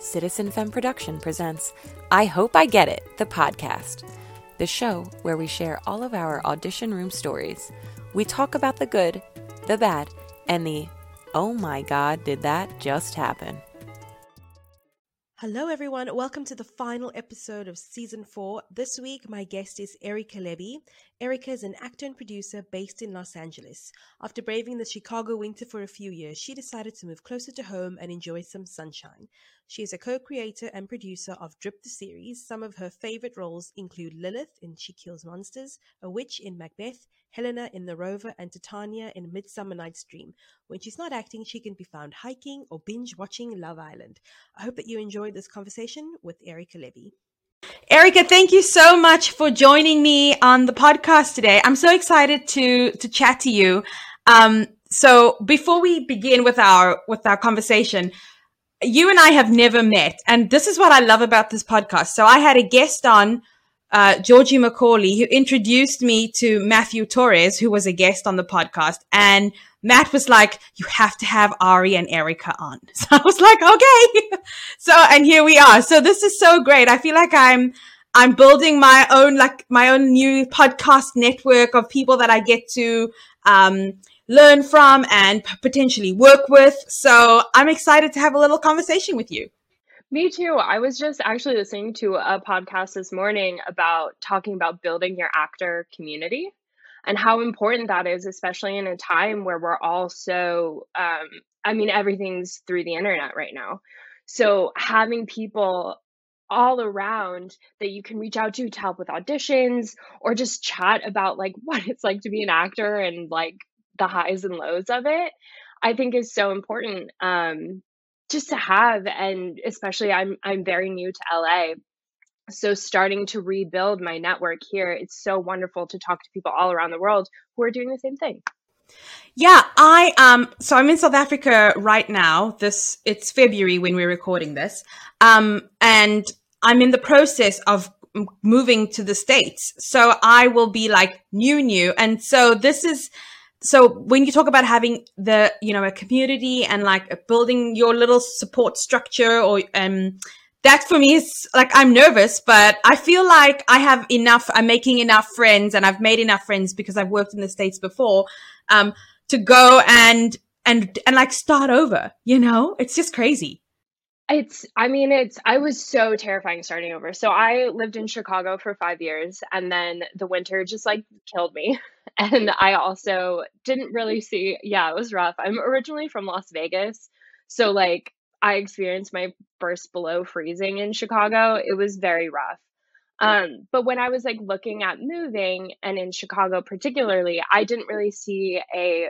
Citizen Femme Production presents I Hope I Get It, the podcast, the show where we share all of our audition room stories. We talk about the good, the bad, and the oh my god, did that just happen? Hello, everyone. Welcome to the final episode of season four. This week, my guest is Erica Levy. Erica is an actor and producer based in Los Angeles. After braving the Chicago winter for a few years, she decided to move closer to home and enjoy some sunshine. She is a co creator and producer of Drip the series. Some of her favorite roles include Lilith in She Kills Monsters, a witch in Macbeth, Helena in The Rover, and Titania in Midsummer Night's Dream. When she's not acting, she can be found hiking or binge watching Love Island. I hope that you enjoyed this conversation with Erica Levy. Erica, thank you so much for joining me on the podcast today. I'm so excited to to chat to you. Um, so before we begin with our with our conversation, you and I have never met, and this is what I love about this podcast. So I had a guest on, uh, Georgie Macaulay, who introduced me to Matthew Torres, who was a guest on the podcast, and Matt was like, "You have to have Ari and Erica on." So I was like, "Okay." so and here we are. So this is so great. I feel like I'm I'm building my own like my own new podcast network of people that I get to um, learn from and potentially work with. So I'm excited to have a little conversation with you. Me too. I was just actually listening to a podcast this morning about talking about building your actor community and how important that is, especially in a time where we're all so, um, I mean, everything's through the internet right now. So having people all around that you can reach out to to help with auditions or just chat about like what it's like to be an actor and like the highs and lows of it, I think is so important um, just to have. And especially, I'm I'm very new to LA, so starting to rebuild my network here, it's so wonderful to talk to people all around the world who are doing the same thing. Yeah, I um so I'm in South Africa right now. This it's February when we're recording this. Um and I'm in the process of moving to the states. So I will be like new new and so this is so when you talk about having the you know a community and like building your little support structure or um that for me is like i'm nervous but i feel like i have enough i'm making enough friends and i've made enough friends because i've worked in the states before um to go and and and like start over you know? It's just crazy it's, I mean, it's, I was so terrifying starting over. So I lived in Chicago for five years and then the winter just like killed me. And I also didn't really see, yeah, it was rough. I'm originally from Las Vegas. So like I experienced my first below freezing in Chicago. It was very rough. Um, but when I was like looking at moving and in Chicago particularly, I didn't really see a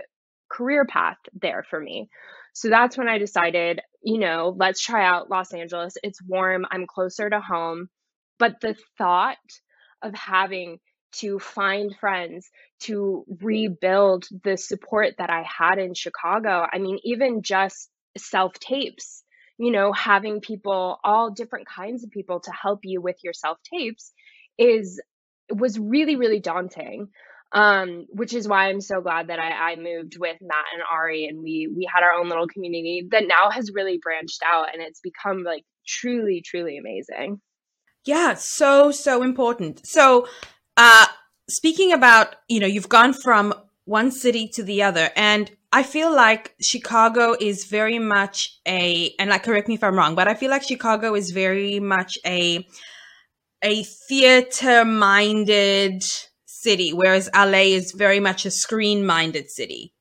career path there for me. So that's when I decided, you know, let's try out Los Angeles. It's warm, I'm closer to home. But the thought of having to find friends, to rebuild the support that I had in Chicago, I mean, even just self tapes, you know, having people, all different kinds of people to help you with your self tapes is was really really daunting um, which is why I'm so glad that I, I moved with Matt and Ari, and we we had our own little community that now has really branched out, and it's become like truly, truly amazing. Yeah, so so important. So, uh, speaking about you know, you've gone from one city to the other, and I feel like Chicago is very much a, and like correct me if I'm wrong, but I feel like Chicago is very much a a theater minded city, whereas LA is very much a screen minded city.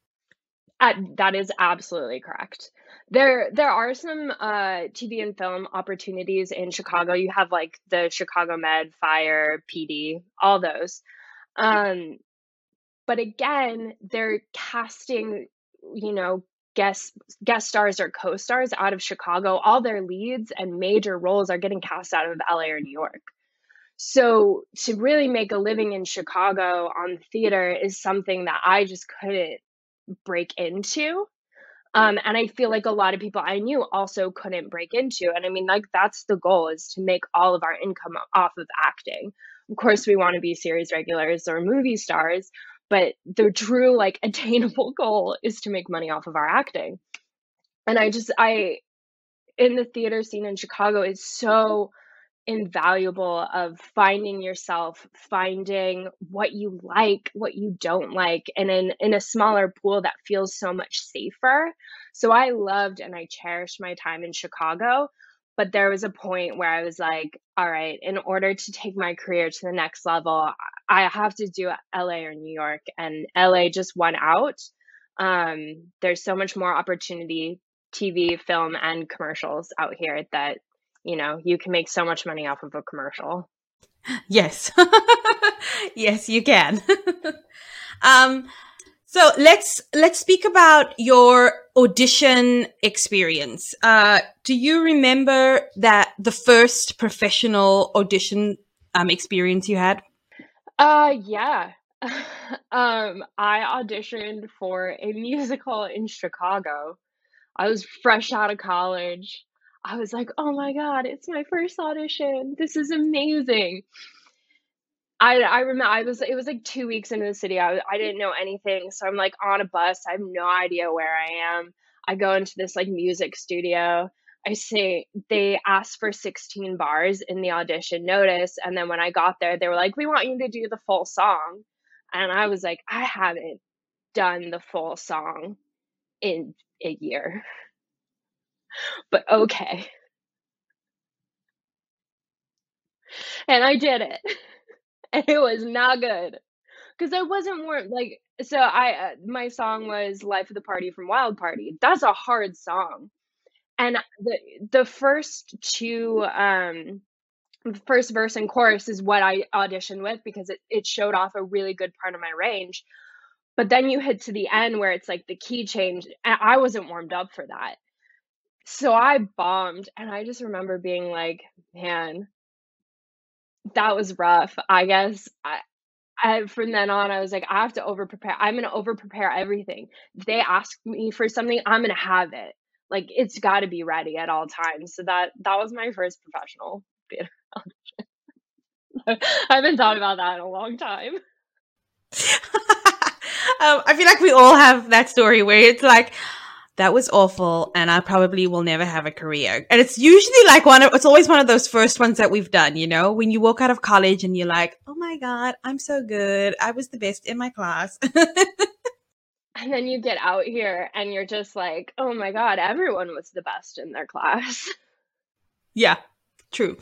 Uh, that is absolutely correct. There, there are some uh, TV and film opportunities in Chicago. You have like the Chicago Med, Fire, PD, all those. Um, but again, they're casting, you know, guest guest stars or co-stars out of Chicago. All their leads and major roles are getting cast out of LA or New York. So to really make a living in Chicago on theater is something that I just couldn't break into. Um, and I feel like a lot of people I knew also couldn't break into. And I mean, like, that's the goal is to make all of our income off of acting. Of course, we want to be series regulars or movie stars, but the true, like, attainable goal is to make money off of our acting. And I just, I, in the theater scene in Chicago is so invaluable of finding yourself, finding what you like, what you don't like, and in, in a smaller pool that feels so much safer. So I loved and I cherished my time in Chicago. But there was a point where I was like, all right, in order to take my career to the next level, I have to do LA or New York. And LA just won out. Um, there's so much more opportunity, TV, film, and commercials out here that you know, you can make so much money off of a commercial. Yes. yes, you can. um so let's let's speak about your audition experience. Uh do you remember that the first professional audition um experience you had? Uh yeah. um I auditioned for a musical in Chicago. I was fresh out of college. I was like, oh my God, it's my first audition. This is amazing. I, I remember I was it was like two weeks into the city. I, I didn't know anything. So I'm like on a bus. I have no idea where I am. I go into this like music studio. I say they asked for 16 bars in the audition notice. And then when I got there, they were like, we want you to do the full song. And I was like, I haven't done the full song in a year but okay. And I did it. And it was not good. Cuz I wasn't more like so I uh, my song was Life of the Party from Wild Party. That's a hard song. And the the first two um first verse and chorus is what I auditioned with because it, it showed off a really good part of my range. But then you hit to the end where it's like the key change. And I wasn't warmed up for that. So I bombed, and I just remember being like, man, that was rough. I guess I, I from then on, I was like, I have to over prepare. I'm gonna over prepare everything. If they ask me for something, I'm gonna have it. Like it's got to be ready at all times. So that that was my first professional theater. I haven't thought about that in a long time. um, I feel like we all have that story where it's like, that was awful and I probably will never have a career. And it's usually like one of, it's always one of those first ones that we've done, you know, when you walk out of college and you're like, oh my God, I'm so good. I was the best in my class. and then you get out here and you're just like, oh my God, everyone was the best in their class. Yeah, true.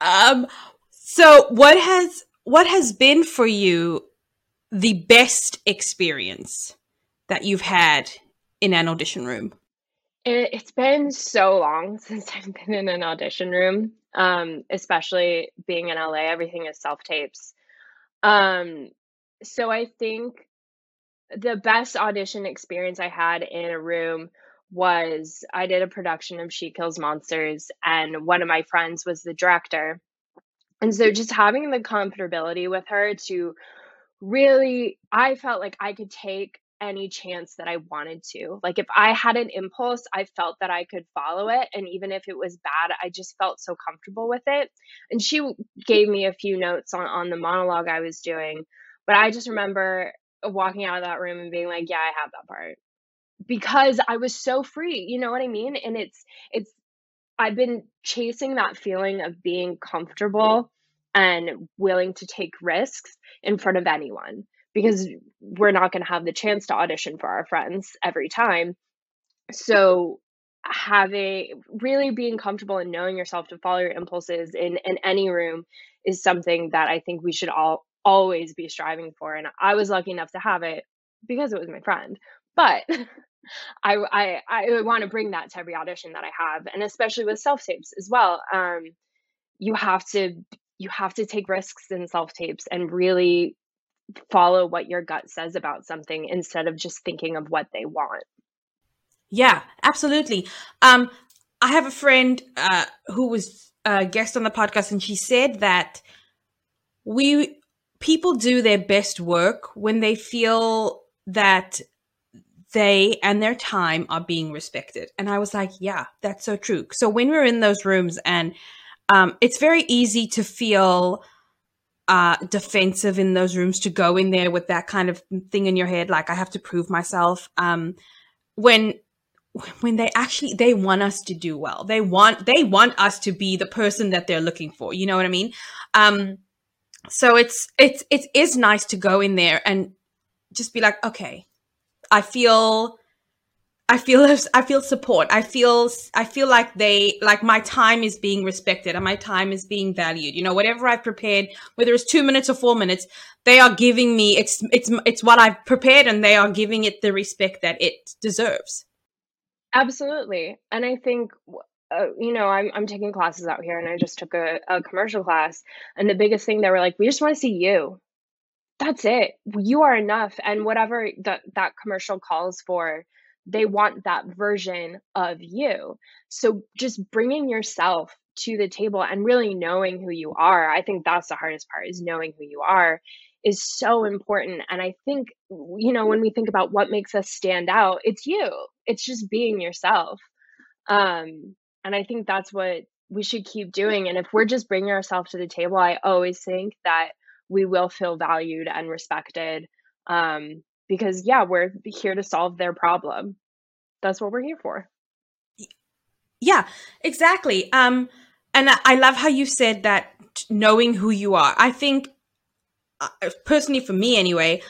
Um, so what has, what has been for you the best experience that you've had in an audition room? It, it's been so long since I've been in an audition room, um, especially being in LA. Everything is self tapes. Um, so I think the best audition experience I had in a room was I did a production of She Kills Monsters, and one of my friends was the director. And so just having the comfortability with her to really, I felt like I could take any chance that I wanted to. Like if I had an impulse, I felt that I could follow it. And even if it was bad, I just felt so comfortable with it. And she gave me a few notes on, on the monologue I was doing. But I just remember walking out of that room and being like, yeah, I have that part. Because I was so free, you know what I mean? And it's, it's, I've been chasing that feeling of being comfortable and willing to take risks in front of anyone because we're not going to have the chance to audition for our friends every time. So having really being comfortable and knowing yourself to follow your impulses in in any room is something that I think we should all always be striving for and I was lucky enough to have it because it was my friend. But I I I want to bring that to every audition that I have and especially with self tapes as well. Um you have to you have to take risks in self tapes and really follow what your gut says about something instead of just thinking of what they want. Yeah, absolutely. Um, I have a friend uh, who was a guest on the podcast, and she said that we people do their best work when they feel that they and their time are being respected. And I was like, yeah, that's so true. So when we're in those rooms, and um, it's very easy to feel uh, defensive in those rooms to go in there with that kind of thing in your head, like I have to prove myself. Um, when when they actually they want us to do well they want they want us to be the person that they're looking for you know what i mean um so it's it's it is nice to go in there and just be like okay i feel I feel I feel support. I feel I feel like they like my time is being respected and my time is being valued. You know, whatever I've prepared, whether it's two minutes or four minutes, they are giving me it's it's it's what I've prepared and they are giving it the respect that it deserves. Absolutely, and I think uh, you know I'm I'm taking classes out here, and I just took a, a commercial class, and the biggest thing they were like, we just want to see you. That's it. You are enough, and whatever that that commercial calls for they want that version of you. So just bringing yourself to the table and really knowing who you are, I think that's the hardest part is knowing who you are is so important. And I think, you know, when we think about what makes us stand out, it's you. It's just being yourself. Um, and I think that's what we should keep doing. And if we're just bringing ourselves to the table, I always think that we will feel valued and respected. Um, because yeah, we're here to solve their problem. That's what we're here for. Yeah, exactly. Um, and I love how you said that knowing who you are. I think, uh, personally, for me anyway,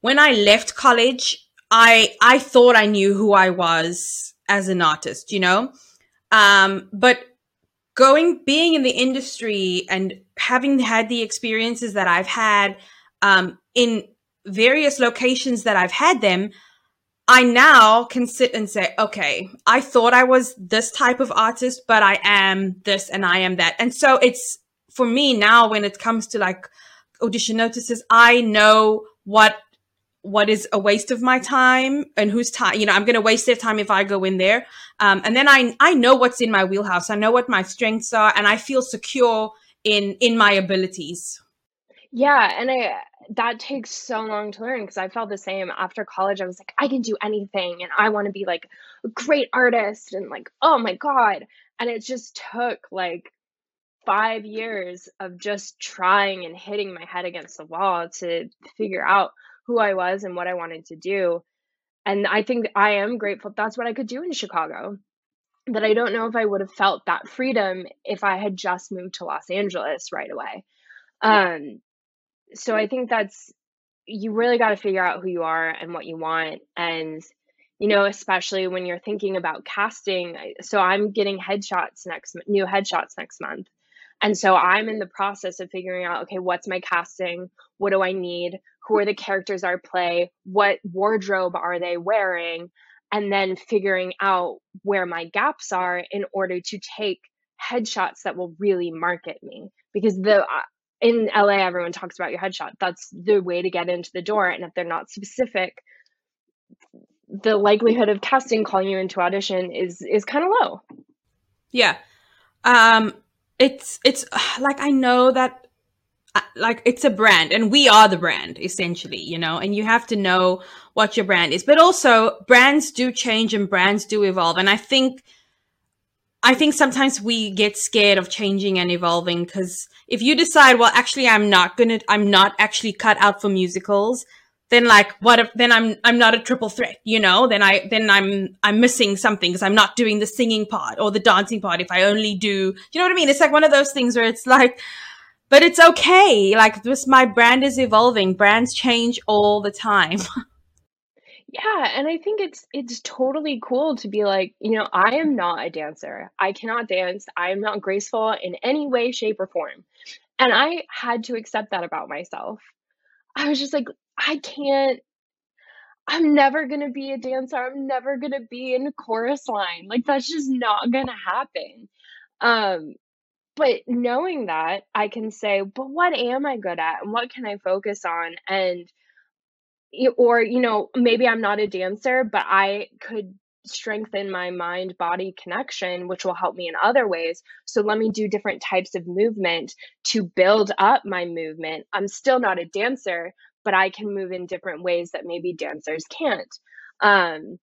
when I left college, I I thought I knew who I was as an artist, you know, um, but going being in the industry and having had the experiences that I've had um, in various locations that I've had them, I now can sit and say, okay, I thought I was this type of artist, but I am this and I am that. And so it's for me now when it comes to like audition notices, I know what what is a waste of my time and whose time you know i'm going to waste their time if i go in there. Um, and then i i know what's in my wheelhouse. I know what my strengths are and i feel secure in in my abilities. Yeah, and I that takes so long to learn because I felt the same after college. I was like, I can do anything and I want to be like a great artist and like, oh my God. And it just took like five years of just trying and hitting my head against the wall to figure out who I was and what I wanted to do. And I think I am grateful that's what I could do in Chicago. That I don't know if I would have felt that freedom if I had just moved to Los Angeles right away. Um, so I think that's you really got to figure out who you are and what you want and you know especially when you're thinking about casting so i'm getting headshots next new headshots next month and so i'm in the process of figuring out okay what's my casting? What do i need? Who are the characters i play? What wardrobe are they wearing? And then figuring out where my gaps are in order to take headshots that will really market me because the in LA, everyone talks about your headshot. That's the way to get into the door. And if they're not specific, the likelihood of casting calling you into audition is is kind of low. Yeah. Um it's it's like I know that uh, like it's a brand and we are the brand essentially, you know, and you have to know what your brand is. But also brands do change and brands do evolve and I think I think sometimes we get scared of changing and evolving because if you decide, well, actually, I'm not gonna, I'm not actually cut out for musicals, then like, what if, then I'm, I'm not a triple threat, you know, then I, then I'm, I'm missing something because I'm not doing the singing part or the dancing part if I only do, you know what I mean? It's like one of those things where it's like, but it's okay. Like this, my brand is evolving. Brands change all the time. Yeah, and I think it's it's totally cool to be like, you know, I am not a dancer. I cannot dance. I am not graceful in any way, shape, or form. And I had to accept that about myself. I was just like, I can't, I'm never gonna be a dancer. I'm never gonna be in a chorus line. Like that's just not gonna happen. Um, but knowing that, I can say, but what am I good at and what can I focus on? And or you know maybe i'm not a dancer but i could strengthen my mind body connection which will help me in other ways. So let me do different types of movement to build up my movement. I'm still not a dancer but i can move in different ways that maybe dancers can't. Um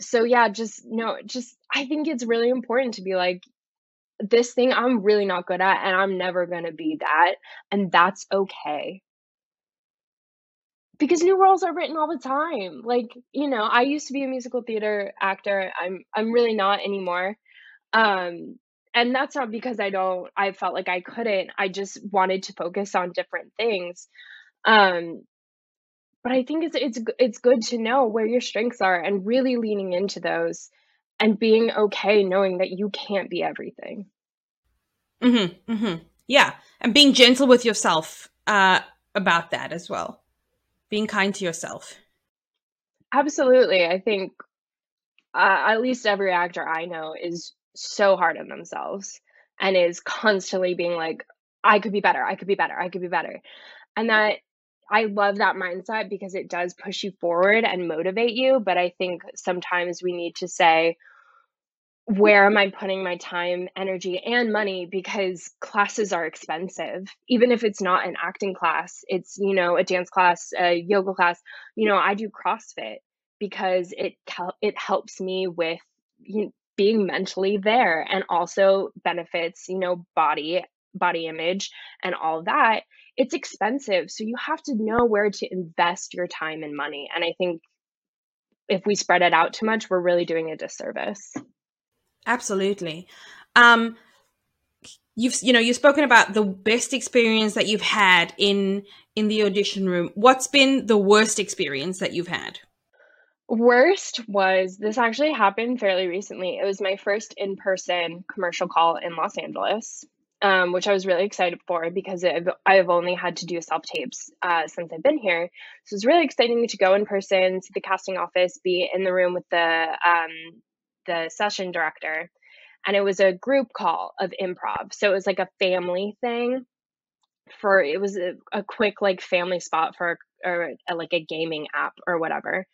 so yeah just no just i think it's really important to be like this thing i'm really not good at and i'm never going to be that and that's okay because new roles are written all the time. Like, you know, I used to be a musical theater actor. I'm I'm really not anymore. Um and that's not because I don't I felt like I couldn't. I just wanted to focus on different things. Um but I think it's it's it's good to know where your strengths are and really leaning into those and being okay knowing that you can't be everything. Mhm. Mhm. Yeah, and being gentle with yourself uh about that as well. Being kind to yourself. Absolutely. I think uh, at least every actor I know is so hard on themselves and is constantly being like, I could be better, I could be better, I could be better. And that I love that mindset because it does push you forward and motivate you. But I think sometimes we need to say, where am I putting my time, energy, and money? Because classes are expensive. Even if it's not an acting class, it's, you know, a dance class, a yoga class. You know, I do CrossFit because it it helps me with you know, being mentally there and also benefits, you know, body body image and all that. It's expensive, so you have to know where to invest your time and money. And I think if we spread it out too much, we're really doing a disservice. Absolutely. Um, you've you know you've spoken about the best experience that you've had in in the audition room. What's been the worst experience that you've had? Worst was this actually happened fairly recently. It was my first in person commercial call in Los Angeles, um, which I was really excited for because I've, I've only had to do self tapes uh, since I've been here. So it's really exciting to go in person, see the casting office, be in the room with the um, the session director, and it was a group call of improv. So it was like a family thing. For it was a, a quick like family spot for or a, like a gaming app or whatever.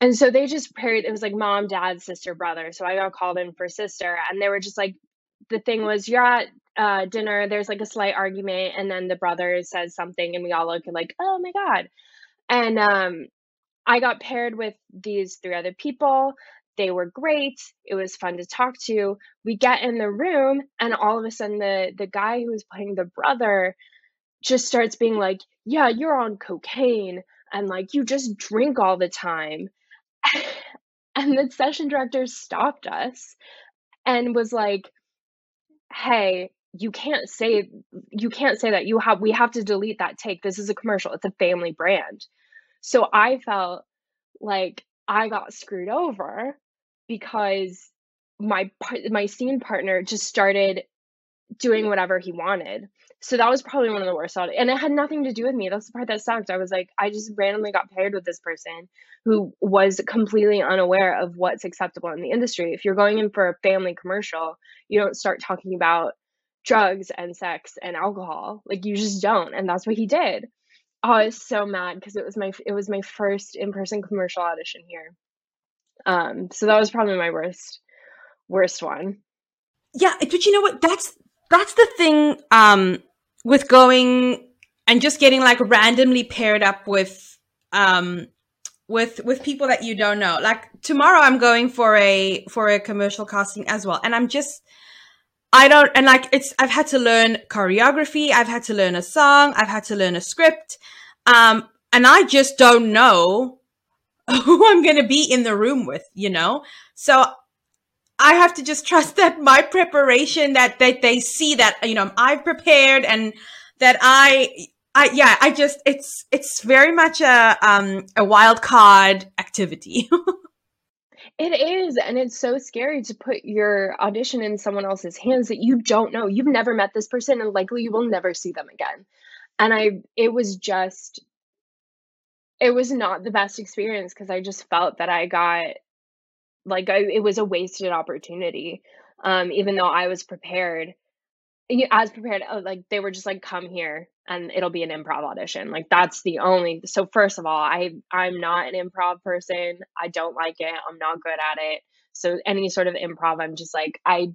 And so they just paired, it was like mom, dad, sister, brother. So I got called in for sister, and they were just like, the thing was, you're at uh, dinner, there's like a slight argument, and then the brother says something, and we all look like, oh my God. And um, I got paired with these three other people. They were great. It was fun to talk to. We get in the room, and all of a sudden, the the guy who was playing the brother just starts being like, "Yeah, you're on cocaine, and like you just drink all the time." and the session director stopped us and was like, "Hey, you can't say you can't say that. You have we have to delete that take. This is a commercial. It's a family brand." So I felt like I got screwed over because my my scene partner just started doing whatever he wanted. So that was probably one of the worst. And it had nothing to do with me. That's the part that sucked. I was like, I just randomly got paired with this person who was completely unaware of what's acceptable in the industry. If you're going in for a family commercial, you don't start talking about drugs and sex and alcohol. Like you just don't. And that's what he did. Oh, I was so mad because it was my it was my first in-person commercial audition here. Um, so that was probably my worst worst one. Yeah, but you know what? That's that's the thing um with going and just getting like randomly paired up with um with with people that you don't know. Like tomorrow I'm going for a for a commercial casting as well. And I'm just I don't and like it's I've had to learn choreography, I've had to learn a song, I've had to learn a script. Um and I just don't know who I'm going to be in the room with, you know? So I have to just trust that my preparation that that they see that you know I've prepared and that I I yeah I just it's it's very much a um a wild card activity. it is and it's so scary to put your audition in someone else's hands that you don't know. You've never met this person and likely you will never see them again. And I it was just it was not the best experience because I just felt that I got like I, it was a wasted opportunity. Um, even though I was prepared, as prepared, uh, like they were just like, come here and it'll be an improv audition. Like that's the only. So first of all, I I'm not an improv person. I don't like it. I'm not good at it. So any sort of improv, I'm just like, I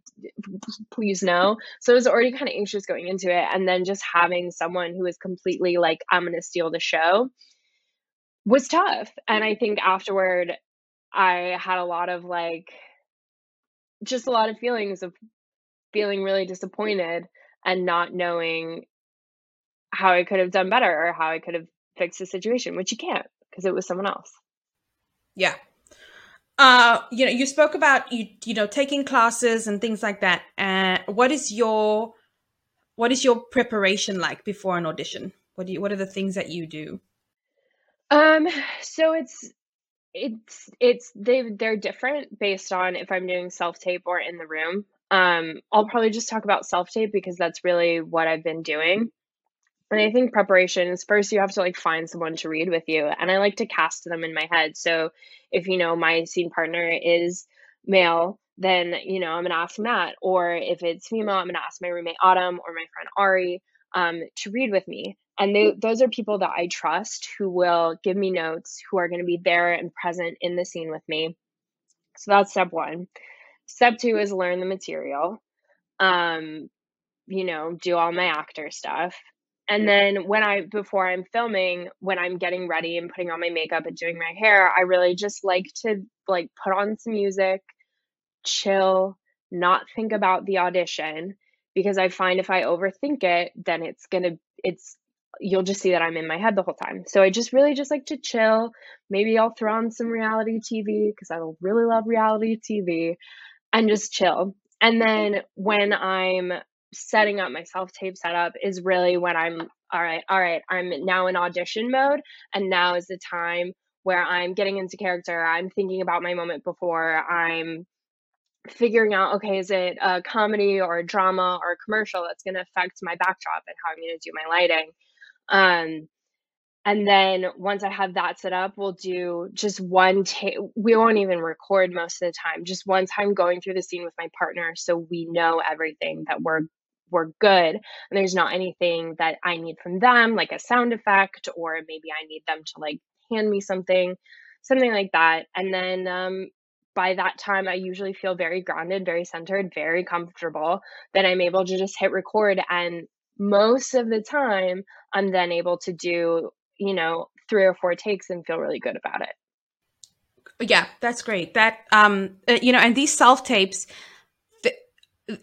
please no. So I was already kind of anxious going into it, and then just having someone who is completely like, I'm gonna steal the show was tough. And I think afterward, I had a lot of like, just a lot of feelings of feeling really disappointed and not knowing how I could have done better or how I could have fixed the situation, which you can't because it was someone else. Yeah. Uh, you know, you spoke about you you know taking classes and things like that. Uh, what is your what is your preparation like before an audition? What do you what are the things that you do? Um, so it's it's it's they they're different based on if I'm doing self tape or in the room. Um, I'll probably just talk about self tape because that's really what I've been doing. And I think preparation is first you have to like find someone to read with you. And I like to cast them in my head. So if you know my scene partner is male, then you know I'm gonna ask Matt. Or if it's female, I'm gonna ask my roommate Autumn or my friend Ari um, to read with me. And they, those are people that I trust who will give me notes, who are going to be there and present in the scene with me. So that's step one. Step two is learn the material. Um, you know, do all my actor stuff. And then when I before I'm filming, when I'm getting ready and putting on my makeup and doing my hair, I really just like to like put on some music, chill, not think about the audition because I find if I overthink it, then it's going to it's you'll just see that I'm in my head the whole time. So I just really just like to chill. Maybe I'll throw on some reality TV because I really love reality TV and just chill. And then when I'm setting up my self tape setup is really when I'm all right, all right, I'm now in audition mode and now is the time where I'm getting into character. I'm thinking about my moment before. I'm figuring out okay, is it a comedy or a drama or a commercial that's going to affect my backdrop and how I'm going to do my lighting. Um, and then once I have that set up, we'll do just one take. We won't even record most of the time, just one time going through the scene with my partner so we know everything that we're we're good and there's not anything that I need from them like a sound effect or maybe I need them to like hand me something something like that and then um by that time I usually feel very grounded, very centered, very comfortable that I'm able to just hit record and most of the time I'm then able to do, you know, three or four takes and feel really good about it. Yeah, that's great. That um uh, you know, and these self tapes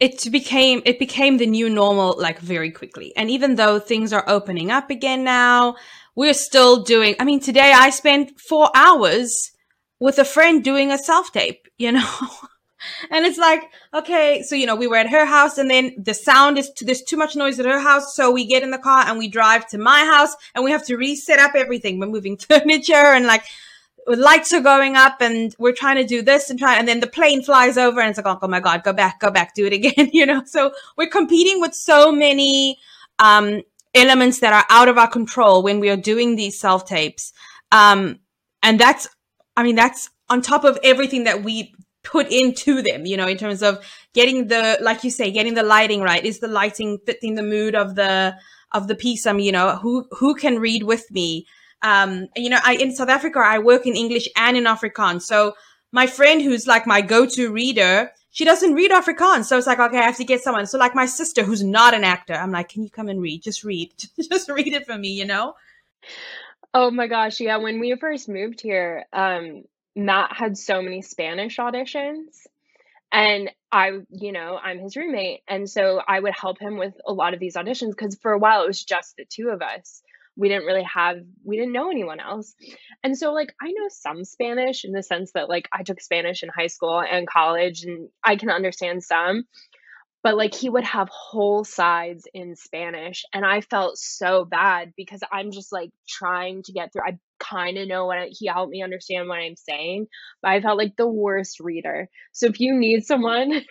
it became it became the new normal like very quickly. And even though things are opening up again now, we're still doing I mean today I spent 4 hours with a friend doing a self tape, you know. and it's like, okay, so you know, we were at her house and then the sound is too, there's too much noise at her house, so we get in the car and we drive to my house and we have to reset up everything. We're moving furniture and like lights are going up and we're trying to do this and try and then the plane flies over and it's like, oh my god, go back, go back, do it again, you know. So we're competing with so many um elements that are out of our control when we are doing these self tapes. Um and that's I mean, that's on top of everything that we put into them, you know, in terms of getting the, like you say, getting the lighting right. Is the lighting fitting the mood of the, of the piece? I'm, you know, who, who can read with me? Um, you know, I, in South Africa, I work in English and in Afrikaans. So my friend who's like my go-to reader, she doesn't read Afrikaans. So it's like, okay, I have to get someone. So like my sister who's not an actor, I'm like, can you come and read? Just read. Just read it for me, you know? Oh my gosh, yeah, when we first moved here, um, Matt had so many Spanish auditions. And I, you know, I'm his roommate. And so I would help him with a lot of these auditions because for a while it was just the two of us. We didn't really have, we didn't know anyone else. And so, like, I know some Spanish in the sense that, like, I took Spanish in high school and college and I can understand some but like he would have whole sides in Spanish and I felt so bad because I'm just like trying to get through I kind of know what I, he helped me understand what I'm saying but I felt like the worst reader. So if you need someone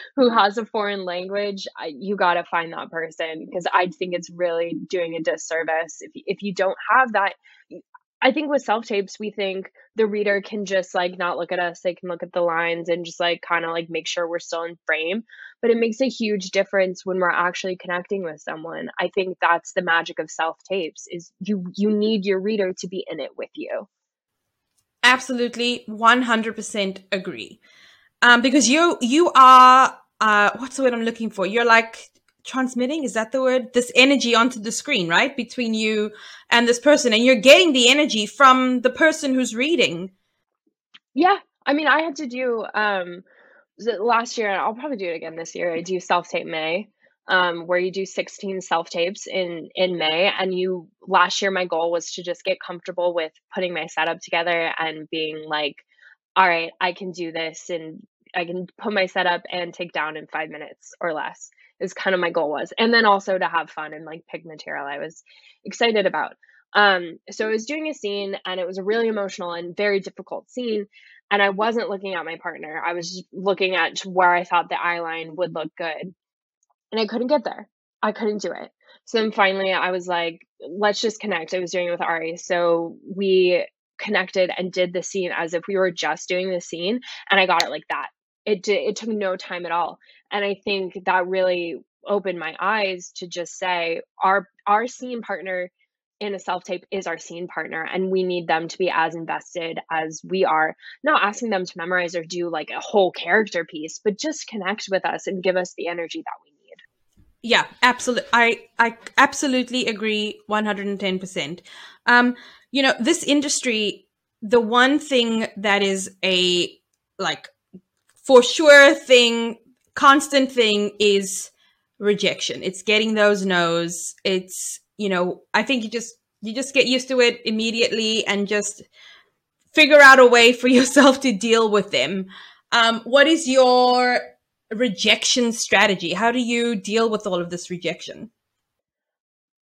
who has a foreign language I, you got to find that person because I think it's really doing a disservice if if you don't have that I think with self tapes, we think the reader can just like not look at us, they can look at the lines and just like kind of like make sure we're still in frame. But it makes a huge difference when we're actually connecting with someone. I think that's the magic of self tapes is you you need your reader to be in it with you. Absolutely, one hundred percent agree. Um, because you you are uh, what's the word I'm looking for? You're like transmitting is that the word? This energy onto the screen right? Between you and this person and you're getting the energy from the person who's reading. Yeah i mean i had to do um last year and i'll probably do it again this year i do self tape may um, where you do 16 self tapes in in May. And you last year, my goal was to just get comfortable with putting my setup together and being like, all right, I can do this and I can put my setup and take down in five minutes or less is kind of my goal was. And then also to have fun and like pick material I was excited about. Um, so I was doing a scene and it was a really emotional and very difficult scene. And I wasn't looking at my partner. I was looking at where I thought the eye line would look good. And I couldn't get there. I couldn't do it. So then finally I was like, let's just connect. I was doing it with Ari. So we connected and did the scene as if we were just doing the scene. And I got it like that. It it took no time at all. And I think that really opened my eyes to just say our our scene partner in a self tape is our scene partner and we need them to be as invested as we are not asking them to memorize or do like a whole character piece but just connect with us and give us the energy that we need yeah absolutely i i absolutely agree 110% um you know this industry the one thing that is a like for sure thing constant thing is rejection it's getting those no's it's you know, I think you just you just get used to it immediately and just figure out a way for yourself to deal with them. Um, what is your rejection strategy? How do you deal with all of this rejection?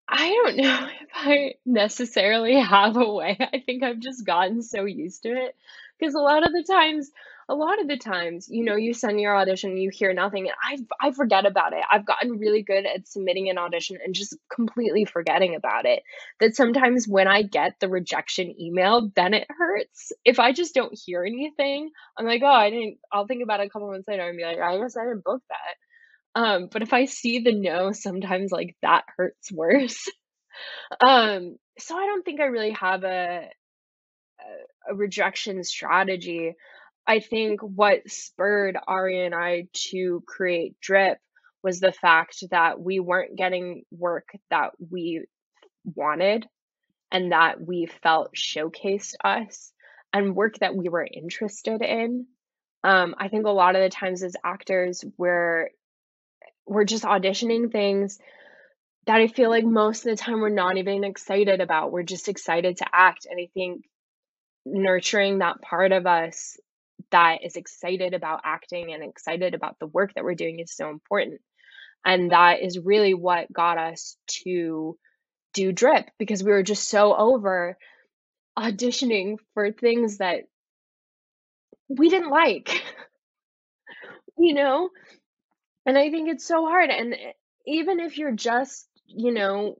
I don't know if I necessarily have a way. I think I've just gotten so used to it because a lot of the times a lot of the times, you know, you send your audition, you hear nothing, and I I forget about it. I've gotten really good at submitting an audition and just completely forgetting about it. That sometimes when I get the rejection email, then it hurts. If I just don't hear anything, I'm like, oh, I didn't. I'll think about it a couple months later and be like, I guess I didn't book that. Um, but if I see the no, sometimes like that hurts worse. um, so I don't think I really have a a, a rejection strategy. I think what spurred Ari and I to create Drip was the fact that we weren't getting work that we wanted and that we felt showcased us and work that we were interested in. Um, I think a lot of the times as actors, we're we're just auditioning things that I feel like most of the time we're not even excited about. We're just excited to act. And I think nurturing that part of us that is excited about acting and excited about the work that we're doing is so important. And that is really what got us to do Drip because we were just so over auditioning for things that we didn't like, you know? And I think it's so hard. And eh, even if you're just, you know,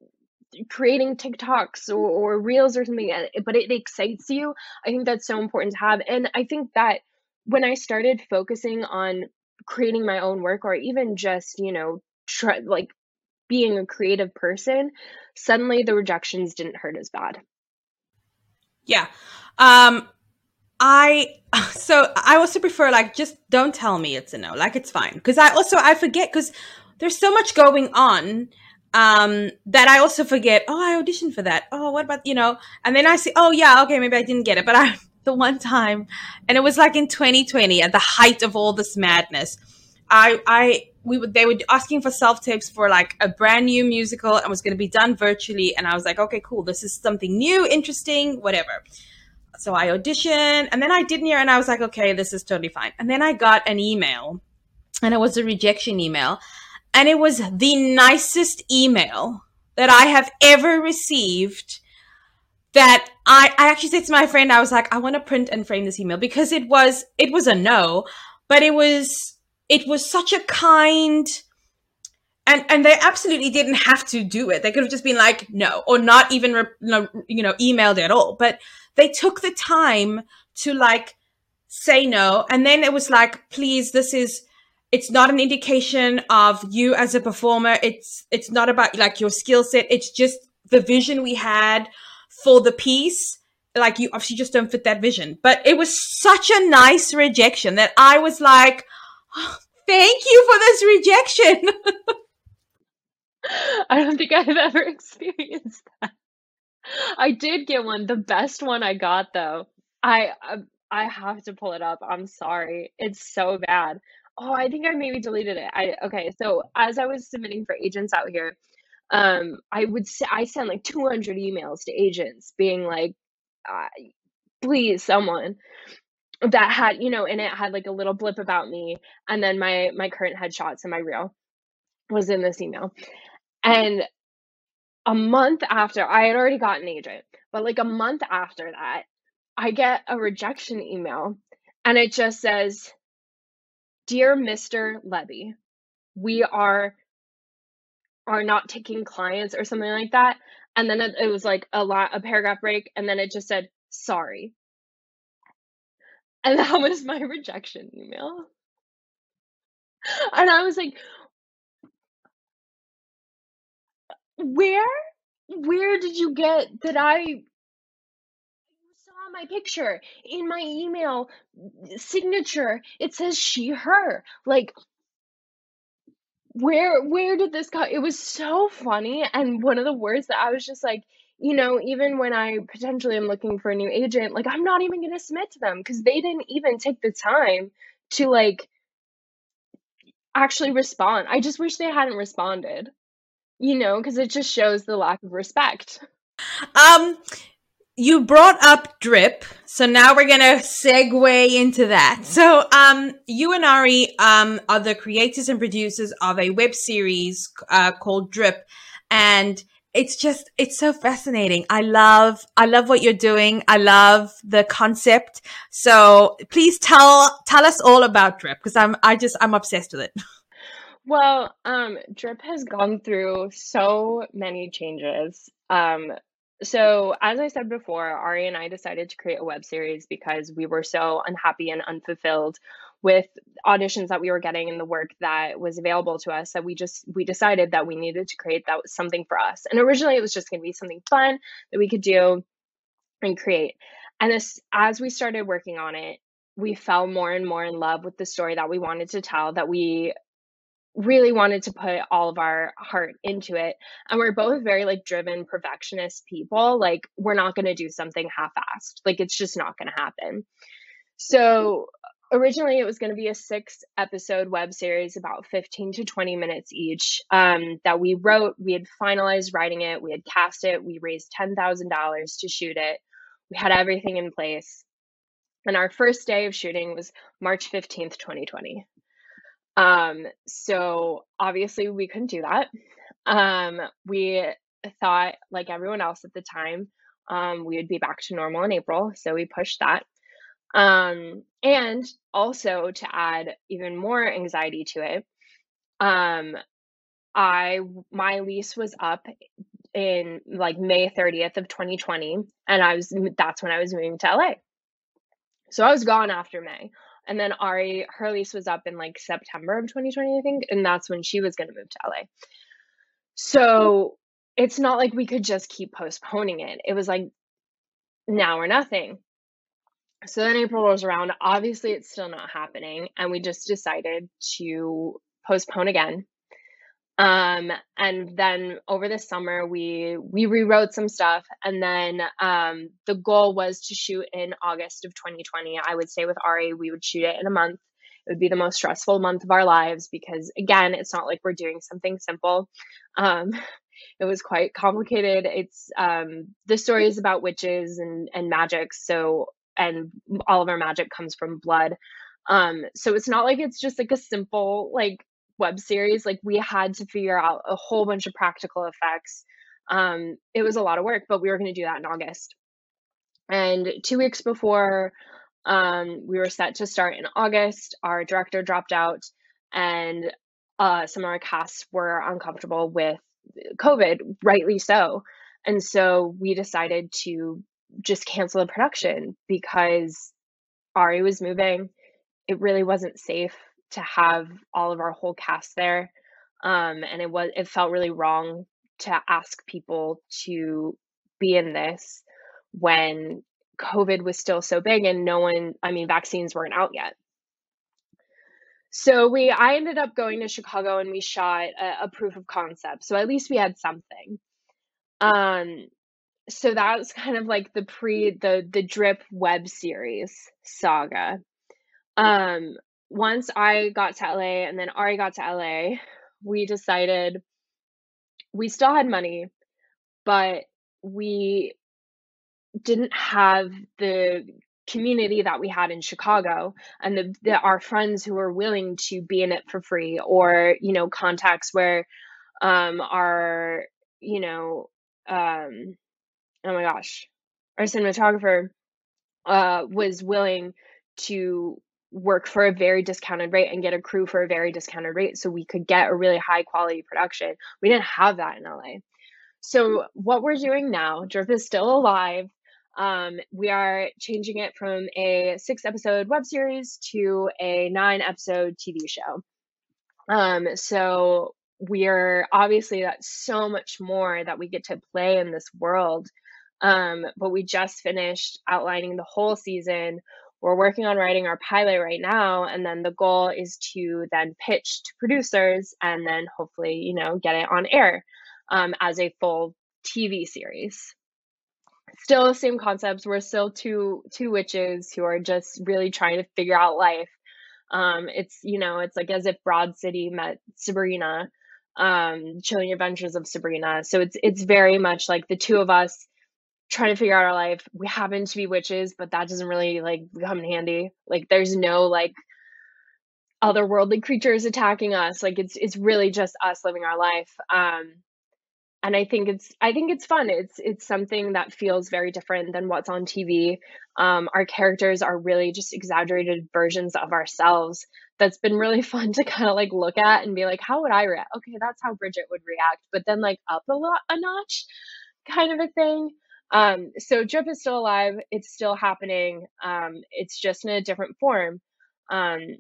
creating TikToks or, or reels or something, eh, but it excites you, I think that's so important to have. And I think that when I started focusing on creating my own work or even just, you know, try, like being a creative person, suddenly the rejections didn't hurt as bad. Yeah. Um I so I also prefer like just don't tell me it's a no. Like it's fine because I also I forget cuz there's so much going on um that I also forget, oh, I auditioned for that. Oh, what about, you know, and then I see, oh yeah, okay, maybe I didn't get it, but I the one time, and it was like in 2020 at the height of all this madness. I I we would they were asking for self tapes for like a brand new musical and was going to be done virtually, and I was like, okay, cool, this is something new, interesting, whatever. So I auditioned, and then I didn't hear, and I was like, okay, this is totally fine. And then I got an email, and it was a rejection email, and it was the nicest email that I have ever received that I, I actually said to my friend, I was like, I want to print and frame this email because it was, it was a no, but it was, it was such a kind, and, and they absolutely didn't have to do it. They could have just been like, no, or not even, you know, emailed at all. But they took the time to like say no. And then it was like, please, this is, it's not an indication of you as a performer. It's, it's not about like your skill set. It's just the vision we had for the piece like you obviously just don't fit that vision. But it was such a nice rejection that i was like oh, thank you for this rejection. I don't think i've ever experienced that. I did get one. The best one i got though i um, i have to pull it up. I'm sorry. It's so bad. Oh, I think I maybe deleted it. I okay. So as I was submitting for agents out here, um, I would say I sent like 200 emails to agents being like, please, someone that had you know, in it had like a little blip about me, and then my my current headshots and my reel was in this email, and a month after I had already got an agent, but like a month after that, I get a rejection email, and it just says Dear Mr. Levy, we are are not taking clients or something like that. And then it, it was like a lot a paragraph break and then it just said sorry. And that was my rejection email. And I was like where where did you get that I saw my picture in my email signature it says she her like where where did this go? it was so funny and one of the words that i was just like you know even when i potentially am looking for a new agent like i'm not even going to submit to them because they didn't even take the time to like actually respond i just wish they hadn't responded you know because it just shows the lack of respect um you brought up drip so now we're gonna segue into that. So um you and ari um are the creators and producers of a web series uh, called drip and it's just it's so fascinating. I love i love what you're doing. I love the concept. So please tell tell us all about drip because i'm i just i'm obsessed with it. Well um drip has gone through so many changes. Um so, as I said before, Ari and I decided to create a web series because we were so unhappy and unfulfilled with auditions that we were getting and the work that was available to us that we just we decided that we needed to create that was something for us. And originally it was just going to be something fun that we could do and create. And this as we started working on it, we fell more and more in love with the story that we wanted to tell that we really wanted to put all of our heart into it. And we're both very like driven perfectionist people. Like we're not going to do something half-assed. Like it's just not going to happen. So originally it was going to be a six episode web series about 15 to 20 minutes each um, that we wrote. We had finalized writing it. We had cast it. We raised $10000 to shoot it. We had everything in place. And our first day of shooting was march 15th 2020 um, so obviously we couldn't do that. Um, we thought, like everyone else at the time, um, we would be back to normal in April. So we pushed that. Um, and also to add even more anxiety to it, um, I my lease was up in like May 30th of 2020 and I was that's when I was moving to LA. So I was gone after May. And then Ari, her lease was up in like September of 2020, I think, and that's when she was going to move to LA. So it's not like we could just keep postponing it. It was like now or nothing. So then April rolls around. Obviously, it's still not happening. And we just decided to postpone again um and then over the summer we we rewrote some stuff. And then um the goal was to shoot in august of 2020 i would say with ari we would shoot it in a month. It would be the most stressful month of our lives because again it's not like we're doing something simple. Um it was quite complicated. It's um the story is about witches and and magic. So and all of our magic comes from blood. Um so it's not like it's just like a simple like web series, like we had to figure out a whole bunch of practical effects. Um, it was a lot of work, but we were going to do that in August. And two weeks before um, we were set to start in August, our director dropped out, and uh, some of our casts were uncomfortable with COVID, rightly so. And so we decided to just cancel the production because Ari was moving. It really wasn't safe to have all of our whole cast there. Um, and it was it felt really wrong to ask people to be in this when COVID was still so big and no one, I mean, vaccines weren't out yet. So we, I ended up going to Chicago and we shot a, a proof of concept. So at least we had something. Um, so that was kind of like the pre the the drip web series saga. Um, once I got to LA and then Ari got to LA, we decided we still had money, but we didn't have the community that we had in Chicago and the, the, our friends who were willing to be in it for free or you know contacts where um our you know um oh my gosh our cinematographer uh was willing to work for a very discounted rate and get a crew for a very discounted rate so we could get a really high quality production we didn't have that in LA so what we're doing now drip is still alive um, we are changing it from a six episode web series to a nine episode TV show. Um, so we're obviously that's so much more that we get to play in this world. Um, but we just finished outlining the whole season. We're working on writing our pilot right now, and then the goal is to then pitch to producers and then hopefully, you know, get it on air um, as a full TV series still the same concepts. We're still two two witches who are just really trying to figure out life. Um, it's you know, it's like as if Broad City met Sabrina, um, Chilling Adventures of Sabrina. So it's it's very much like the two of us trying to figure out our life. We happen to be witches, but that doesn't really like come in handy. Like there's no like otherworldly creatures attacking us. Like it's it's really just us living our life. Um and I think it's I think it's fun. It's it's something that feels very different than what's on TV. Um, our characters are really just exaggerated versions of ourselves. That's been really fun to kind of like look at and be like, how would I react? Okay, that's how Bridget would react, but then like up a lot a notch, kind of a thing. Um, so Drip is still alive. It's still happening. Um, it's just in a different form. Um,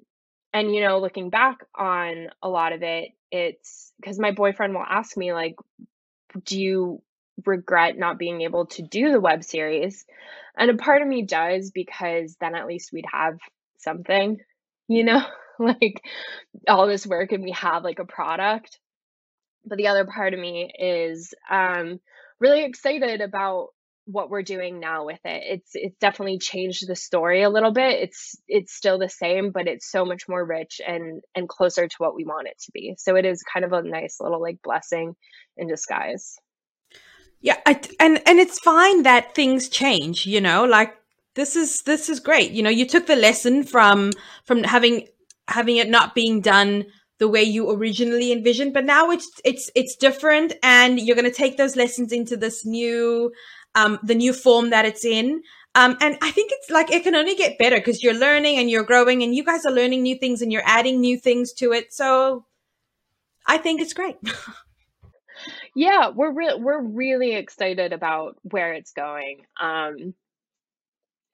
and you know, looking back on a lot of it, it's because my boyfriend will ask me like do you regret not being able to do the web series? And a part of me does because then at least we'd have something, you know, like all this work and we have like a product. But the other part of me is um, really excited about what we're doing now with it. It's it's definitely changed the story a little bit. It's it's still the same, but it's so much more rich and and closer to what we want it to be. So it is kind of a nice little like blessing in disguise. Yeah, I, and and it's fine that things change, you know, like this is this is great. You know, you took the lesson from from having having it not being done the way you originally envisioned, but now it's it's it's different and you're going to take those lessons into this new um, the new form that it's in. Um, and I think it's like it can only get better because you're learning and you're growing and you guys are learning new things and you're adding new things to it. So I think it's great. yeah, we're re- we're really excited about where it's going. Um,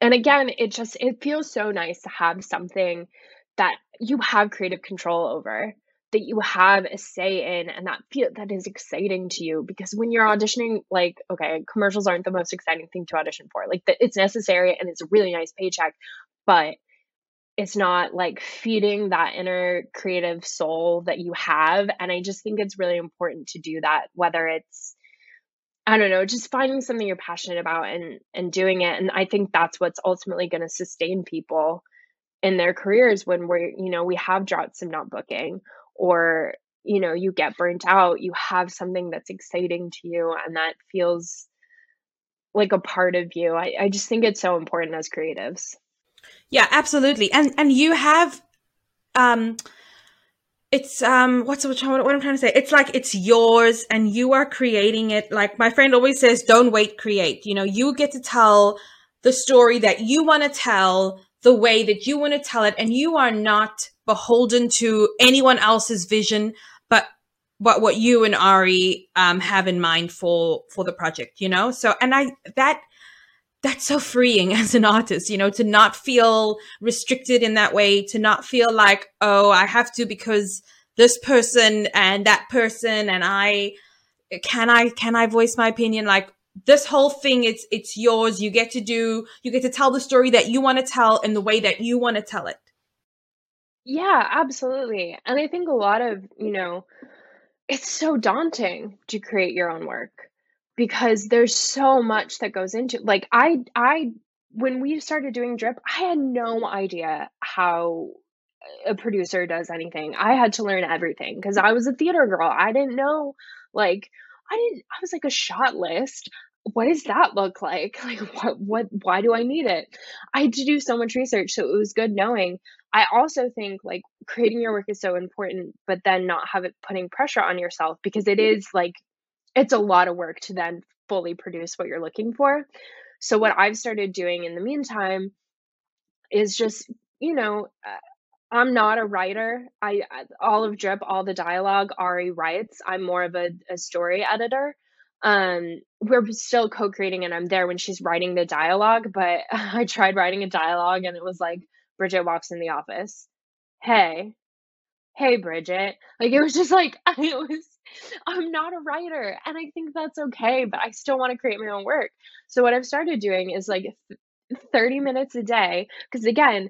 and again, it just it feels so nice to have something that you have creative control over that you have a say in and that feel that is exciting to you. Because when you're auditioning like okay commercials aren't the most exciting thing to audition for. Like the, it's necessary and it's a really nice paycheck but it's not like feeding that inner creative soul that you have. And i just think it's really important to do that whether it's i don't know just finding something you're passionate about and and doing it. And i think that's what's ultimately going to sustain people in their careers when we're you know we have droughts of not booking or you know you get burnt out you have something that's exciting to you and that feels like a part of you i, I just think it's so important as creatives. Yeah absolutely and and you have um it's um what's what, what i'm trying to say? It's like it's yours and you are creating it like my friend always says don't wait create you know you get to tell the story that you want to tell the way that you want to tell it and you are not beholden to anyone else's vision but but what you and Ari um, have in mind for for the project, you know. So, and I that that's so freeing as an artist, you know, to not feel restricted in that way, to not feel like oh, I have to because this person and that person and I can I can I voice my opinion like this whole thing it's it's yours you get to do you get to tell the story that you want to tell in the way that you want to tell it yeah absolutely and i think a lot of you know it's so daunting to create your own work because there's so much that goes into like i i when we started doing drip i had no idea how a producer does anything. I had to learn everything because I was a theater girl. I didn't know, like, I didn't, I was like a shot list. What does that look like? Like, what, what, why do I need it? I had to do so much research. So it was good knowing. I also think like creating your work is so important, but then not have it putting pressure on yourself because it is like, it's a lot of work to then fully produce what you're looking for. So, what I've started doing in the meantime is just, you know, uh, I'm not a writer. I all of Drip, all the dialogue Ari writes. I'm more of a, a story editor. Um, we're still co-creating and I'm there when she's writing the dialogue, but I tried writing a dialogue and it was like Bridget walks in the office. Hey, hey Bridget. Like it was just like I was I'm not a writer and I think that's okay, but I still want to create my own work. So what I've started doing is like 30 minutes a day because again,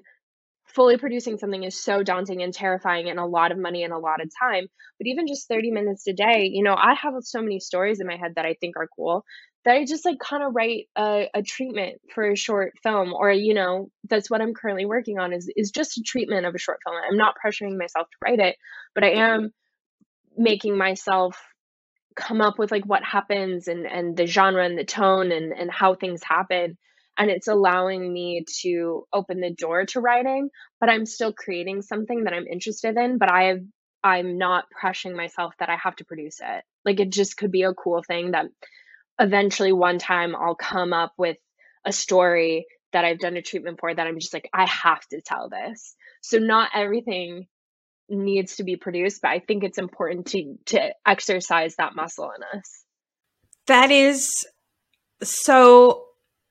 fully producing something is so daunting and terrifying and a lot of money and a lot of time. But even just 30 minutes a day, you know, I have so many stories in my head that I think are cool that I just like kind of write a, a treatment for a short film or, you know, that's what I'm currently working on is, is just a treatment of a short film. I'm not pressuring myself to write it, but I am making myself come up with like what happens and, and the genre and the tone and, and how things happen and it's allowing me to open the door to writing but i'm still creating something that i'm interested in but i have i'm not pressuring myself that i have to produce it. Like it just could be a cool thing that eventually one time i'll come up with a story that i've done a treatment for that i'm just like i have to tell this. So not everything needs to be produced but i think it's important to to exercise that muscle in us. That is so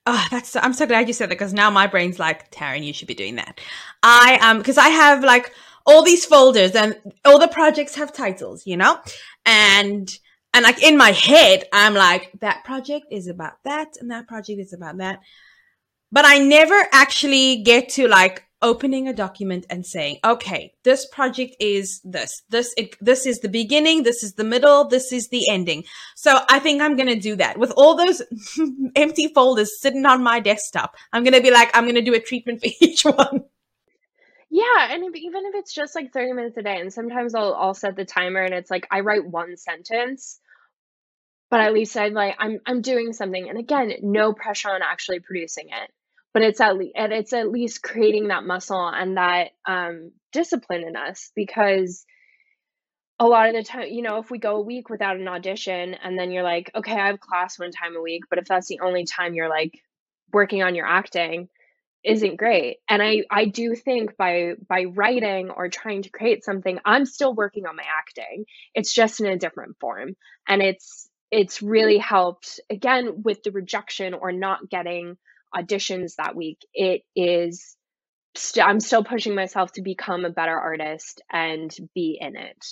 Oh, that's so, I'm so glad you said that because now my brain's like, Taryn, you should be doing that. I um because I have like all these folders and all the projects have titles, you know, and and like in my head, I'm like that project is about that and that project is about that, but I never actually get to like opening a document and saying, okay, this project is this, this, it, this is the beginning, this is the middle, this is the ending. So I think I'm going to do that with all those empty folders sitting on my desktop. I'm going to be like, I'm going to do a treatment for each one. Yeah, and if, even if it's just like 30 minutes a day, and sometimes I'll I'll set the timer and it's like I write one sentence, but at least I like I'm I'm doing something. And again, no pressure on actually producing it but it's at least and it's at least creating that muscle and that um, discipline in us because a lot of the time you know if we go a week without an audition and then you're like okay i have class one time a week but if that's the only time you're like working on your acting isn't great. And i i do think by by writing or trying to create something i'm still working on my acting. It's just in a different form. And it's it's really helped again with the rejection or not getting auditions that week, it is st- I'm still pushing myself to become a better artist and be in it.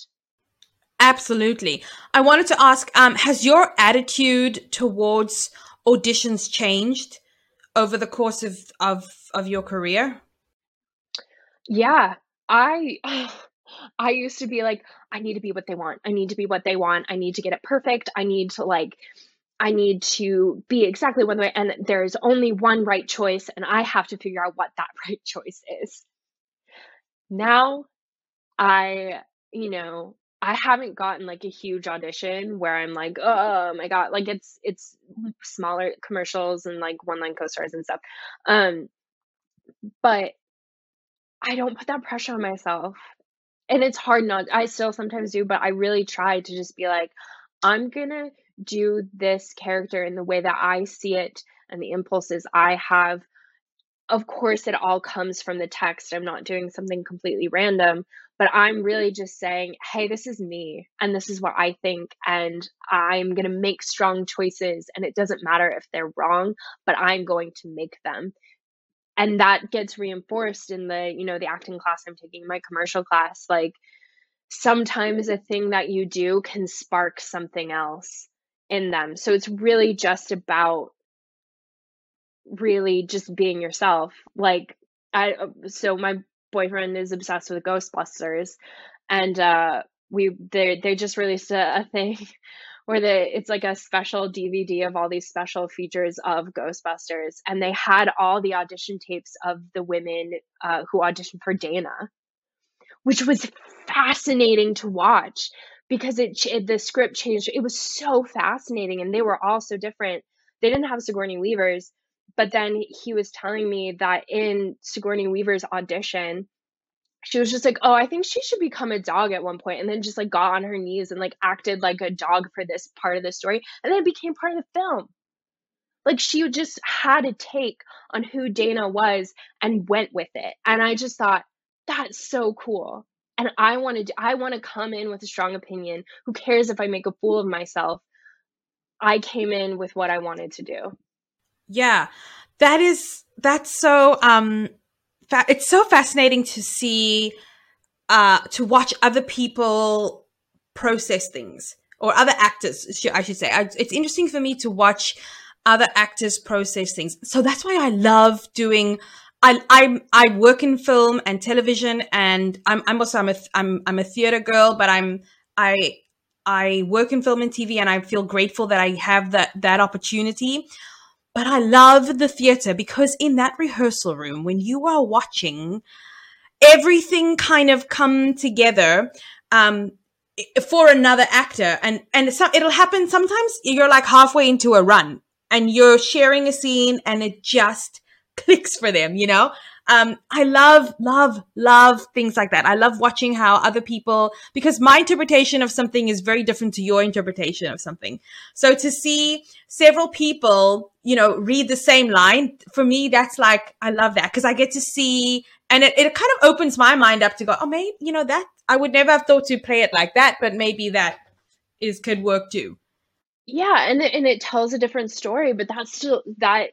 Absolutely. I wanted to ask um, has your attitude towards auditions changed over the course of of of your career? Yeah. I I used to be like I need to be what they want. I need to be what they want. I need to get it perfect. I need to like I need to be exactly one way, and there's only one right choice, and I have to figure out what that right choice is. Now, I, you know, I haven't gotten like a huge audition where I'm like, oh my god, like it's it's smaller commercials and like one line co-stars and stuff. Um, but I don't put that pressure on myself, and it's hard not. I still sometimes do, but I really try to just be like, I'm gonna do this character in the way that I see it and the impulses I have. Of course, it all comes from the text. I'm not doing something completely random, but I'm really just saying, hey, this is me and this is what I think. And I'm going to make strong choices. And it doesn't matter if they're wrong, but I'm going to make them. And that gets reinforced in the, you know, the acting class I'm taking, my commercial class. Like sometimes a thing that you do can spark something else in them. So it's really just about really just being yourself. Like I so my boyfriend is obsessed with Ghostbusters and uh we they they just released a, a thing where the it's like a special DVD of all these special features of Ghostbusters and they had all the audition tapes of the women uh, who auditioned for Dana which was fascinating to watch because it, it the script changed. It was so fascinating, and they were all so different. They didn't have Sigourney Weaver's, but then he was telling me that in Sigourney Weaver's audition, she was just like, "Oh, I think she should become a dog at one point," and then just like got on her knees and like acted like a dog for this part of the story, and then it became part of the film. Like she just had a take on who Dana was and went with it, and I just thought that's so cool. And I wanted to, I want to come in with a strong opinion. Who cares if I make a fool of myself? I came in with what I wanted to do. Yeah, that is that's so um fa- it's so fascinating to see uh to watch other people process things or other actors I should say it's interesting for me to watch other actors process things so that's why I love doing I I I work in film and television and I'm I'm also I'm a I'm I'm a theater girl but I'm I I work in film and TV and I feel grateful that I have that that opportunity. But I love the theater because in that rehearsal room, when you are watching everything kind of come together, um, for another actor and and so, it'll happen sometimes you're like halfway into a run and you're sharing a scene and it just clicks for them you know um, I love, love, love things like that. I love watching how other people, because my interpretation of something is very different to your interpretation of something. So to see several people, you know, read the same line, for me, that's like, I love that because I get to see, and it, it kind of opens my mind up to go, oh, maybe, you know, that I would never have thought to play it like that, but maybe that is could work too. Yeah, and it, and it tells a different story, but that's still that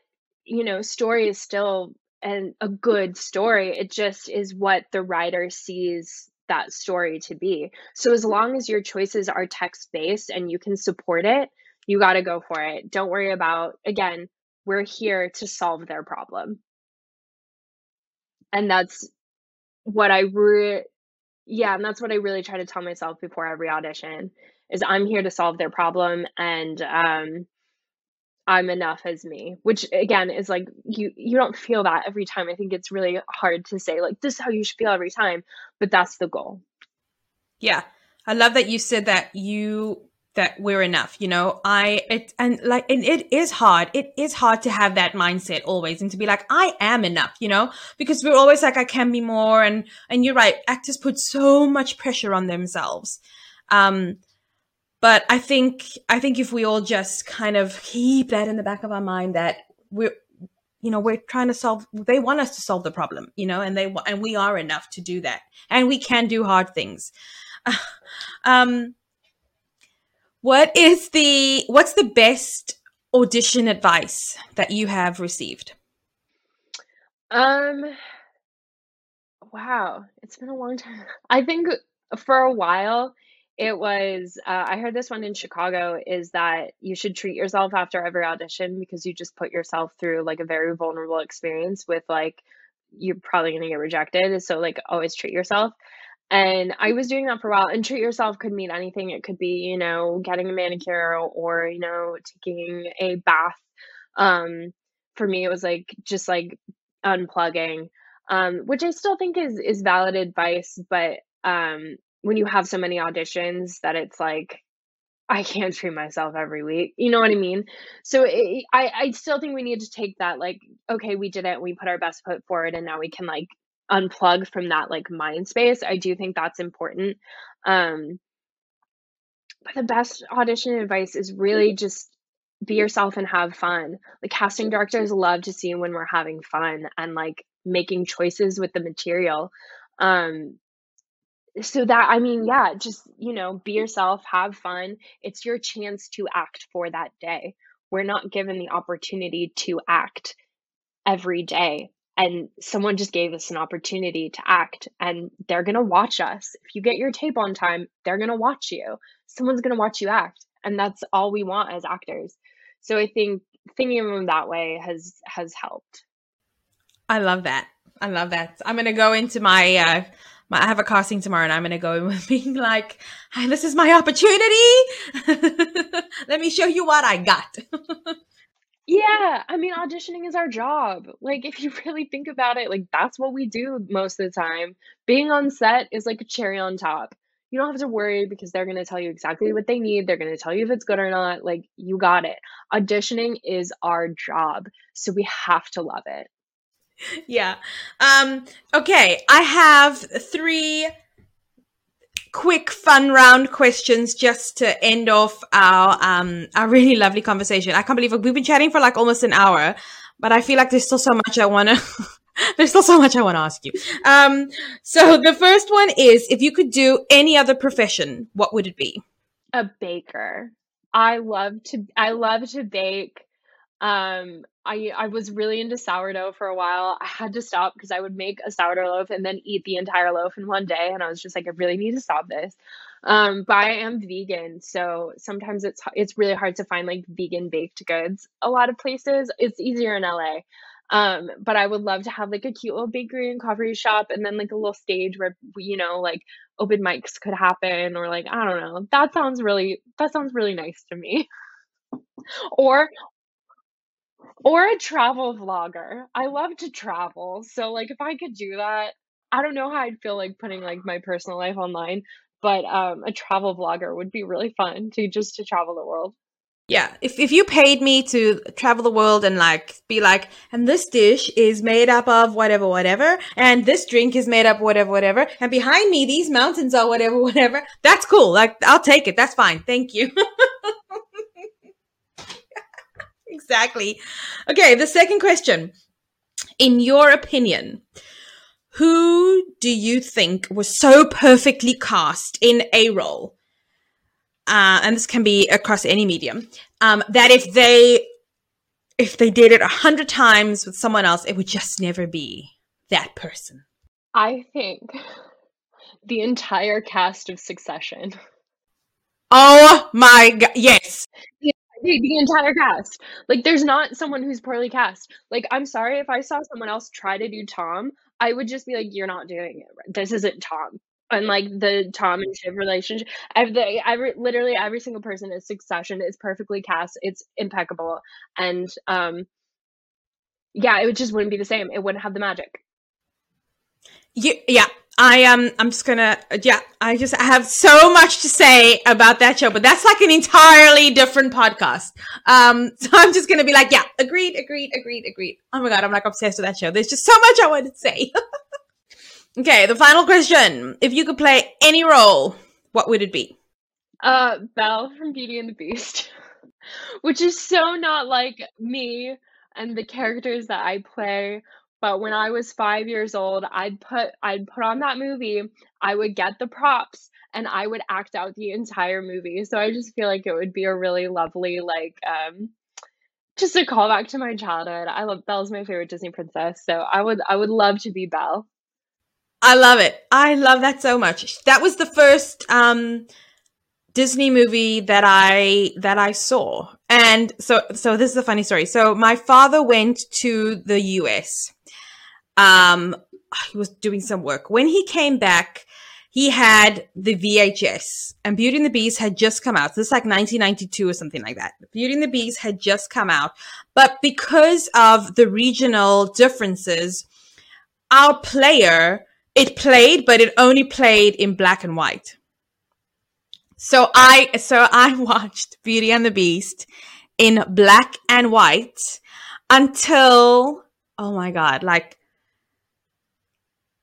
you know story is still and a good story. It just is what the writer sees that story to be. So as long as your choices are text based and you can support it, you got to go for it. Don't worry about again, we're here to solve their problem. And that's what I re yeah, and that's what I really try to tell myself before every audition is I'm here to solve their problem and um I'm enough as me, which again is like you you don't feel that every time. I think it's really hard to say like this is how you should feel every time, but that's the goal. Yeah. I love that you said that you that we're enough, you know. I it and like and it is hard. It is hard to have that mindset always and to be like I am enough, you know, because we're always like I can be more and and you're right, actors put so much pressure on themselves. Um but I think I think if we all just kind of keep that in the back of our mind that we're you know we're trying to solve they want us to solve the problem you know and they and we are enough to do that. And we can do hard things. Um what is the what's the best audition advice that you have received? Um wow. It's been a long time. I think for a while it was, uh, I heard this one in Chicago is that you should treat yourself after every audition because you just put yourself through like a very vulnerable experience with like, you're probably going to get rejected. So, like, always treat yourself. And I was doing that for a while. And treat yourself could mean anything. It could be, you know, getting a manicure or, you know, taking a bath. Um, for me, it was like just like unplugging, um, which I still think is is valid advice. But um, when you have so many auditions that it's like I can't treat myself every week. You know what I mean? So it, I I still think we need to take that like okay, we did it, we put our best foot forward and now we can like unplug from that like mind space. I do think that's important. Um but the best audition advice is really just be yourself and have fun. Like casting directors love to see when we're having fun and like making choices with the material. Um so that i mean yeah just you know be yourself have fun. It's your chance to act for that day. We're not given the opportunity to act every day and someone just gave us an opportunity to act and they're going to watch us. If you get your tape on time they're going to watch you. Someone's going to watch you act and that's all we want as actors. So i think thinking of them that way has has helped. I love that. I love that. I'm going to go into my uh I have a casting tomorrow and I'm going to go in with being like, hey, this is my opportunity. Let me show you what I got. Yeah, I mean, auditioning is our job. Like, if you really think about it, like, that's what we do most of the time. Being on set is like a cherry on top. You don't have to worry because they're going to tell you exactly what they need. They're going to tell you if it's good or not. Like, you got it. Auditioning is our job. So we have to love it. Yeah. Um, okay. I have three quick fun round questions just to end off our um our really lovely conversation. I can't believe it. we've been chatting for like almost an hour, but I feel like there's still so much I want to there's still so much I want to ask you. Um so the first one is if you could do any other profession, what would it be? A baker. I love to I love to bake. Um, I I was really into sourdough for a while. I had to stop because I would make a sourdough loaf and then eat the entire loaf in one day, and I was just like, I really need to stop this. Um, but I am vegan, so sometimes it's it's really hard to find like vegan baked goods. A lot of places it's easier in LA. Um, but I would love to have like a cute little bakery and coffee shop, and then like a little stage where you know like open mics could happen, or like I don't know. That sounds really that sounds really nice to me. or or a travel vlogger. I love to travel. So like if I could do that, I don't know how I'd feel like putting like my personal life online, but um a travel vlogger would be really fun to just to travel the world. Yeah, if if you paid me to travel the world and like be like, and this dish is made up of whatever, whatever, and this drink is made up whatever, whatever, and behind me these mountains are whatever, whatever. That's cool. Like I'll take it. That's fine. Thank you. exactly. Okay, the second question. In your opinion, who do you think was so perfectly cast in a role? Uh, and this can be across any medium. Um, that if they if they did it a hundred times with someone else, it would just never be that person. I think the entire cast of Succession. Oh my god! Yes, the, the entire cast. Like, there's not someone who's poorly cast. Like, I'm sorry if I saw someone else try to do Tom, I would just be like, "You're not doing it. This isn't Tom." And like the Tom and Shiv relationship, every, every literally every single person in Succession is perfectly cast. It's impeccable, and um, yeah, it just wouldn't be the same. It wouldn't have the magic. Yeah, I um I'm just gonna yeah I just I have so much to say about that show, but that's like an entirely different podcast. Um, so I'm just gonna be like, yeah, agreed, agreed, agreed, agreed. Oh my god, I'm like obsessed with that show. There's just so much I want to say. okay, the final question: If you could play any role, what would it be? Uh, Belle from Beauty and the Beast, which is so not like me and the characters that I play but when I was five years old, I'd put I'd put on that movie, I would get the props, and I would act out the entire movie. So I just feel like it would be a really lovely, like, um, just a callback to my childhood. I love Belle's my favorite Disney princess, so I would I would love to be Belle. I love it. I love that so much. That was the first um Disney movie that I that I saw. And so so this is a funny story. So my father went to the US um, he was doing some work. When he came back, he had the VHS and Beauty and the Beast had just come out. This is like 1992 or something like that. Beauty and the Beast had just come out. But because of the regional differences, our player, it played, but it only played in black and white. So I, so I watched Beauty and the Beast in black and white until, oh my God, like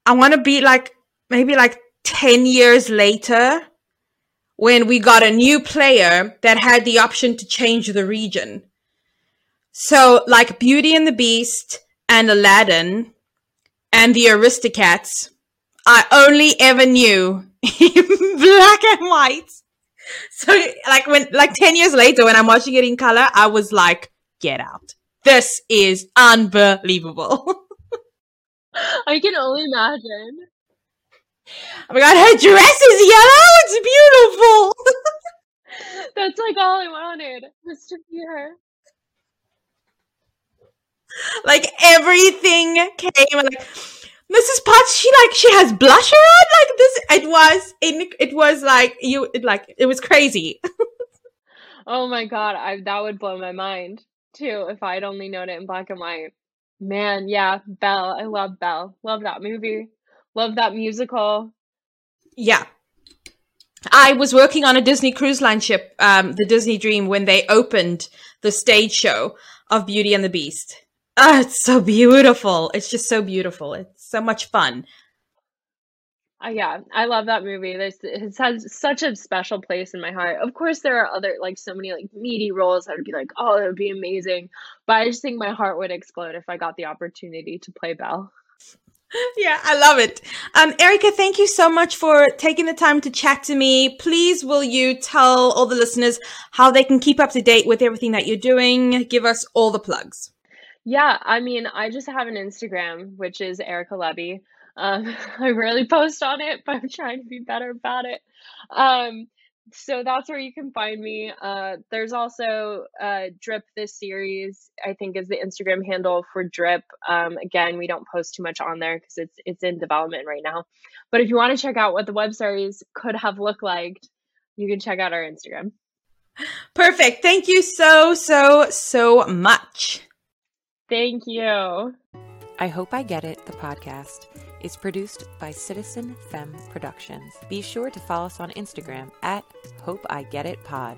I want to be like maybe like 10 years later when we got a new player that had the option to change the region. So like Beauty and the Beast and Aladdin and the Aristocats, I only ever knew in black and white. So like when like 10 years later when I'm watching it in color, I was like, get out. This is unbelievable. I can only imagine. Oh my god, her dress is yellow. It's beautiful. That's like all I wanted was to be her. Like everything came like Mrs. Potts, she like she has blusher on like this. It was it, it was like you it, like it was crazy. oh my god, I that would blow my mind too if I'd only known it in black and white. Man, yeah, Belle. I love Belle. Love that movie. Love that musical. Yeah. I was working on a Disney cruise line ship, um, the Disney Dream, when they opened the stage show of Beauty and the Beast. Oh, it's so beautiful. It's just so beautiful. It's so much fun. Uh, yeah, I love that movie. There's it has such a special place in my heart. Of course, there are other like so many like meaty roles that would be like, oh, that would be amazing. But I just think my heart would explode if I got the opportunity to play Belle. Yeah, I love it. Um, Erica, thank you so much for taking the time to chat to me. Please, will you tell all the listeners how they can keep up to date with everything that you're doing? Give us all the plugs. Yeah, I mean, I just have an Instagram, which is Erica Levy. Um, I rarely post on it, but I'm trying to be better about it. Um, so that's where you can find me. Uh, there's also uh, Drip this series. I think is the Instagram handle for Drip. Um, again, we don't post too much on there because it's it's in development right now. But if you want to check out what the web series could have looked like, you can check out our Instagram. Perfect. Thank you so so so much. Thank you. I Hope I Get It, the podcast, is produced by Citizen Femme Productions. Be sure to follow us on Instagram at Hope I Get It Pod.